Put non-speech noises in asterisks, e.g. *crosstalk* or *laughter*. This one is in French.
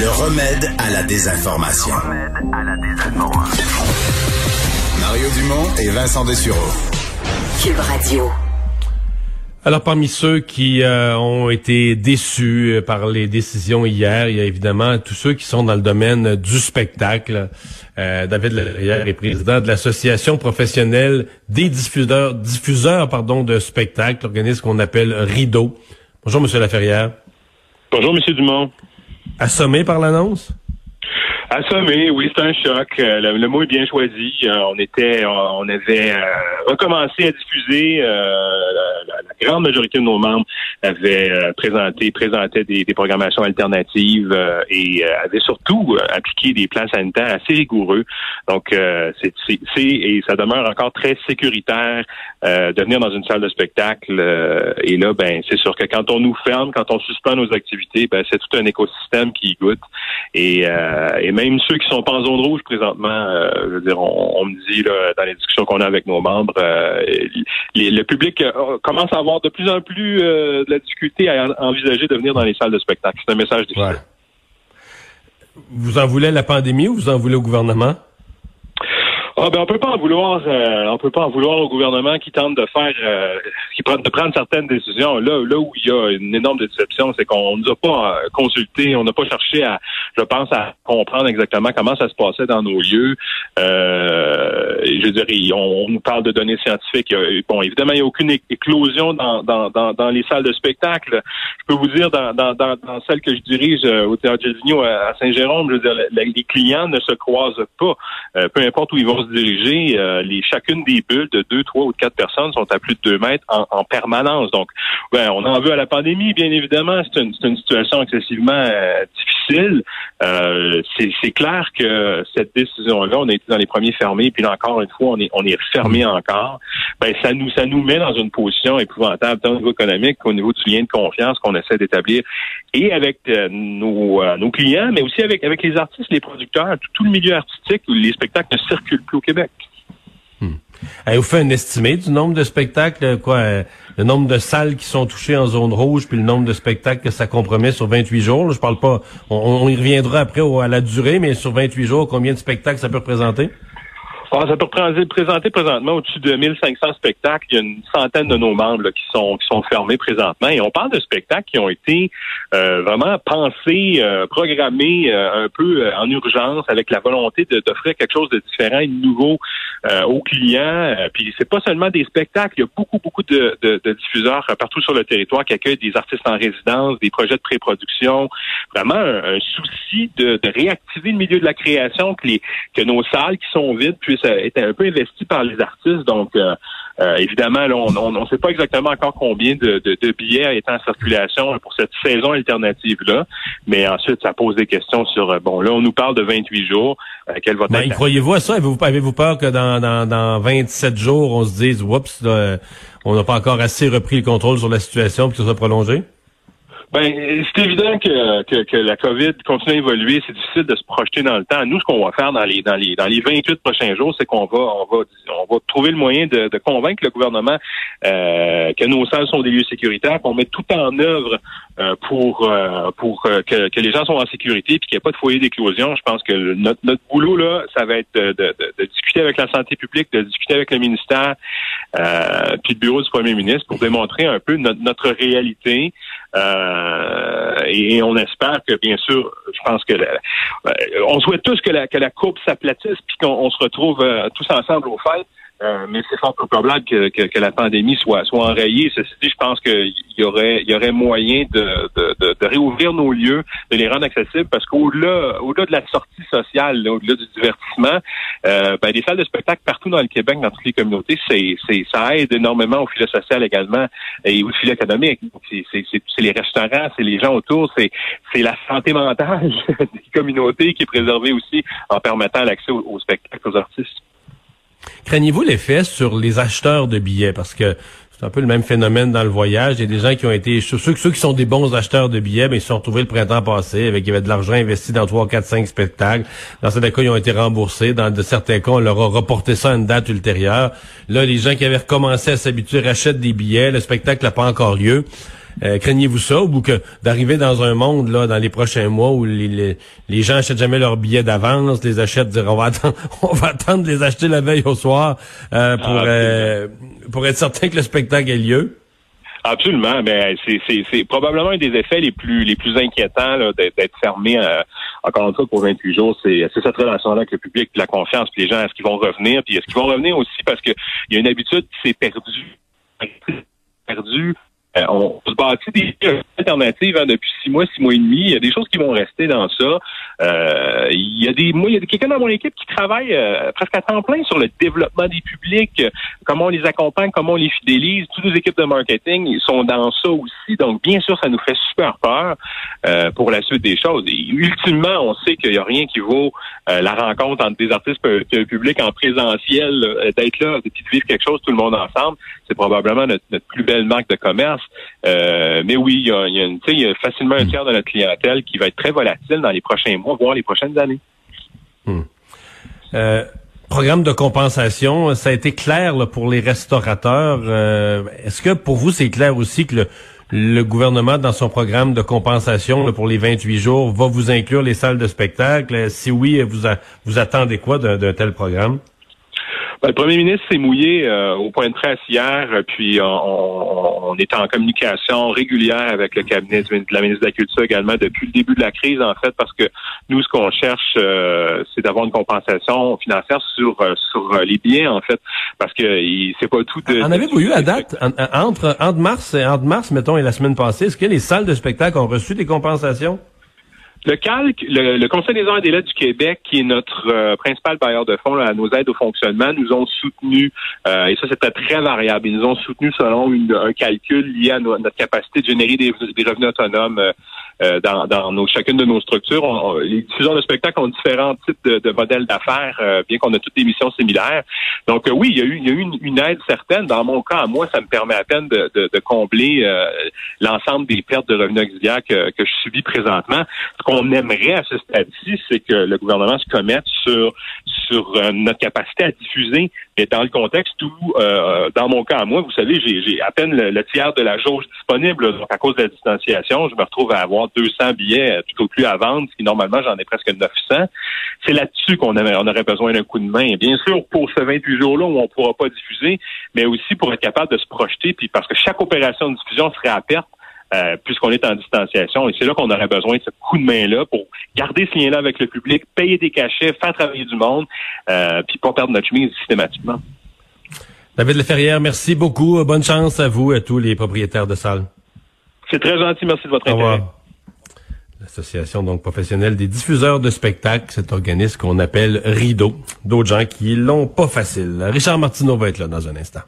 Le remède à la désinformation. Mario Dumont et Vincent Dessureau. Cube Radio. Alors, parmi ceux qui euh, ont été déçus euh, par les décisions hier, il y a évidemment tous ceux qui sont dans le domaine du spectacle. Euh, David Laverrière est président de l'Association professionnelle des diffuseurs, diffuseurs pardon, de spectacles, l'organisme qu'on appelle Rideau. Bonjour, Monsieur Laferrière. Bonjour, Monsieur Dumont. Assommé par l'annonce? Assommé, oui, c'est un choc. Euh, le, mot est bien choisi. Euh, on était, on avait euh, recommencé à diffuser. La, grande majorité de nos membres avaient présenté, présentaient des, programmations alternatives et avaient surtout appliqué des plans sanitaires assez rigoureux. Donc, c'est, et ça demeure encore très sécuritaire de venir dans une salle de spectacle. et là, ben, c'est sûr que quand on nous ferme, quand on suspend nos activités, ben, c'est tout un écosystème qui goûte. Et même ceux qui sont pas en zone rouge présentement, euh, je veux dire, on, me dit là, dans les discussions qu'on a avec nos membres, euh, le public euh, commence à avoir de plus en plus de la difficulté à envisager de venir dans les salles de spectacle. C'est un message difficile. Vous en voulez la pandémie ou vous en voulez au gouvernement? Ah ben on peut pas en vouloir, euh, on peut pas en vouloir au gouvernement qui tente de faire, euh, qui prend de prendre certaines décisions. Là, là où il y a une énorme déception, c'est qu'on nous a pas euh, consulté, on n'a pas cherché à, je pense, à comprendre exactement comment ça se passait dans nos lieux. je dirais, on, on, nous parle de données scientifiques. Bon, évidemment, il n'y a aucune éclosion dans, dans, dans, dans, les salles de spectacle. Je peux vous dire, dans, dans, dans, que je dirige au Théâtre Gelvigno à Saint-Jérôme, je veux dire, les clients ne se croisent pas, peu importe où ils vont se diriger, euh, les, chacune des bulles de deux, trois ou quatre personnes sont à plus de deux mètres en, permanence. Donc, ben, on en veut à la pandémie, bien évidemment. C'est une, une, situation excessivement euh, difficile. Euh, c'est clair que cette décision-là, on a été dans les premiers fermés, puis là encore une fois, on est, on est fermé encore. Ben, ça nous, ça nous met dans une position épouvantable, tant au niveau économique qu'au niveau du lien de confiance qu'on essaie d'établir et avec nos, nos clients, mais aussi avec, avec les artistes, les producteurs, tout, tout le milieu artistique où les spectacles ne circulent plus au Québec. Hmm. vous faites un estimé du nombre de spectacles, quoi, euh, le nombre de salles qui sont touchées en zone rouge, puis le nombre de spectacles que ça compromet sur 28 jours. je parle pas, on, y reviendra après à la durée, mais sur 28 jours, combien de spectacles ça peut représenter? Ah, ça peut présenter présentement au-dessus de 1500 spectacles. Il y a une centaine de nos membres qui sont qui sont fermés présentement. Et on parle de spectacles qui ont été euh, vraiment pensés, euh, programmés euh, un peu en urgence avec la volonté d'offrir quelque chose de différent et de nouveau aux clients. Puis c'est pas seulement des spectacles. Il y a beaucoup, beaucoup de, de, de, diffuseurs partout sur le territoire qui accueillent des artistes en résidence, des projets de pré-production. Vraiment un, souci de, de, réactiver le milieu de la création, que, les, que nos salles qui sont vides puissent était un peu investi par les artistes. Donc, euh, euh, évidemment, on ne sait pas exactement encore combien de, billets étaient en circulation pour cette saison alternative-là. Mais ensuite, ça pose des questions sur, euh, bon, là, on nous parle de 28 jours. quelle va ben, Croyez-vous à ça? Avez-vous peur que dans, dans, 27 jours, on se dise, oups, on n'a pas encore assez repris le contrôle sur la situation pour que ça soit prolongé? Ben, c'est évident que, que, que, la COVID continue à évoluer. C'est difficile de se projeter dans le temps. Nous, ce qu'on va faire dans les dans les dans les 28 prochains jours, c'est qu'on va on va on va trouver le moyen de, de convaincre le gouvernement euh, que nos salles sont des lieux sécuritaires, qu'on met tout en œuvre euh, pour euh, pour que, que, les gens soient en sécurité puis qu'il n'y ait pas de foyer d'éclosion. Je pense que notre notre boulot là, ça va être de, de, de, discuter avec la santé publique, de discuter avec le ministère euh, puis le bureau du premier ministre pour démontrer un peu notre, notre réalité. Euh, et, on espère que, bien sûr, je pense que euh, on souhaite tous que la, que la courbe s'aplatisse puis qu'on se retrouve euh, tous ensemble au fait. Euh, mais c'est fort probable que, que, que, la pandémie soit, soit enrayée. Ceci dit, je pense qu'il y aurait, y aurait moyen de, de, de, réouvrir nos lieux, de les rendre accessibles, parce qu'au-delà, au-delà de la sortie sociale, au-delà du divertissement, euh, ben, les salles de spectacle partout dans le Québec, dans toutes les communautés, c'est, c'est, ça aide énormément au filet social également et au filet économique. C'est, c'est, c'est les restaurants, c'est les gens autour, c'est, c'est la santé mentale *laughs* des communautés qui est préservée aussi en permettant l'accès aux spectacles, aux artistes. Craignez-vous l'effet sur les acheteurs de billets? Parce que c'est un peu le même phénomène dans le voyage. Il y a des gens qui ont été, ceux, qui sont des bons acheteurs de billets, mais ils se sont retrouvés le printemps passé avec, il y avait de l'argent investi dans trois, quatre, cinq spectacles. Dans certains cas, ils ont été remboursés. Dans de certains cas, on leur a reporté ça à une date ultérieure. Là, les gens qui avaient recommencé à s'habituer rachètent des billets. Le spectacle n'a pas encore lieu. Euh, craignez-vous ça ou que d'arriver dans un monde là dans les prochains mois où les, les, gens achètent jamais leurs billets d'avance, les achètent, dire on va attendre, *laughs* on va attendre de les acheter la veille au soir euh, pour ah, pour être certain que le spectacle ait lieu? Absolument, mais c'est probablement un des effets les plus les plus inquiétants d'être fermé euh, encore une fois pour 28 jours. C'est cette relation-là avec le public, la confiance, puis les gens, est-ce qu'ils vont revenir, puis est-ce qu'ils vont revenir aussi parce qu'il y a une habitude qui s'est perdue, perdue euh, on se bâtit des alternatives hein, depuis six mois, six mois et demi. Il y a des choses qui vont rester dans ça. Euh, il y a des, moi, il y a quelqu'un dans mon équipe qui travaille euh, presque à temps plein sur le développement des publics, comment on les accompagne, comment on les fidélise. Toutes les équipes de marketing sont dans ça aussi. Donc, bien sûr, ça nous fait super peur pour la suite des choses. Et ultimement, on sait qu'il n'y a rien qui vaut la rencontre entre des artistes et un public en présentiel, d'être là, de vivre quelque chose tout le monde ensemble. C'est probablement notre plus belle marque de commerce. Euh, mais oui, il y a, il y a facilement un hmm. tiers de notre clientèle qui va être très volatile dans les prochains mois, voire les prochaines années. Hmm. Euh, programme de compensation, ça a été clair pour les restaurateurs. Euh, est-ce que pour vous, c'est clair aussi que le, gouvernement, dans son programme de compensation pour les 28 jours, va vous inclure les salles de spectacle? Si oui, vous, vous attendez quoi d'un tel programme? Ben, le premier ministre s'est mouillé euh, au point de presse hier, puis on, on, est en communication régulière avec le cabinet de la ministre de la Culture également depuis le début de la crise, en fait, parce que nous, ce qu'on cherche, euh, c'est d'avoir une compensation financière sur euh, sur les biens, en fait, parce que c'est pas tout. De, en avez-vous eu à date entre entre mars entre mars, mettons, et la semaine passée, est-ce que les salles de spectacle ont reçu des compensations? Le calque, le, Conseil des arts et des lettres du Québec, qui est notre euh, principal bailleur de fonds à nos aides au fonctionnement, nous ont soutenu, euh, et ça c'était très variable, ils nous ont soutenu selon un calcul lié à notre capacité de générer des, revenus autonomes euh, dans, dans nos, chacune de nos structures. les diffuseurs de spectacles ont différents types de, modèles d'affaires, bien qu'on ait toutes des missions similaires. Donc oui, il y a eu, il y a eu une, aide certaine. Dans mon cas, à moi, ça me permet à peine de, de, combler l'ensemble des pertes de revenus auxiliaires que, que je subis présentement qu'on aimerait à ce stade-ci, c'est que le gouvernement se commette sur sur euh, notre capacité à diffuser, mais dans le contexte où, euh, dans mon cas, moi, vous savez, j'ai à peine le, tiers de la jauge disponible, donc à cause de la distanciation, je me retrouve à avoir 200 billets euh, tout au plus à vendre, ce qui normalement j'en ai presque 900. C'est là-dessus qu'on on aurait besoin d'un coup de main. Bien sûr, pour ce 28 jours-là où on pourra pas diffuser, mais aussi pour être capable de se projeter, puis parce que chaque opération de diffusion serait à perte euh, puisqu'on est en distanciation. Et c'est là qu'on aurait besoin de ce coup de main-là pour garder ce lien-là avec le public, payer des cachets, faire travailler du monde, euh, puis pas perdre notre chemise systématiquement. David Leferrière, merci beaucoup. Bonne chance à vous et à tous les propriétaires de salles. C'est très gentil. Merci de votre intérêt. L'association donc professionnelle des diffuseurs de spectacles, cet organisme qu'on appelle Rideau. D'autres gens qui l'ont pas facile. Richard Martineau va être là dans un instant.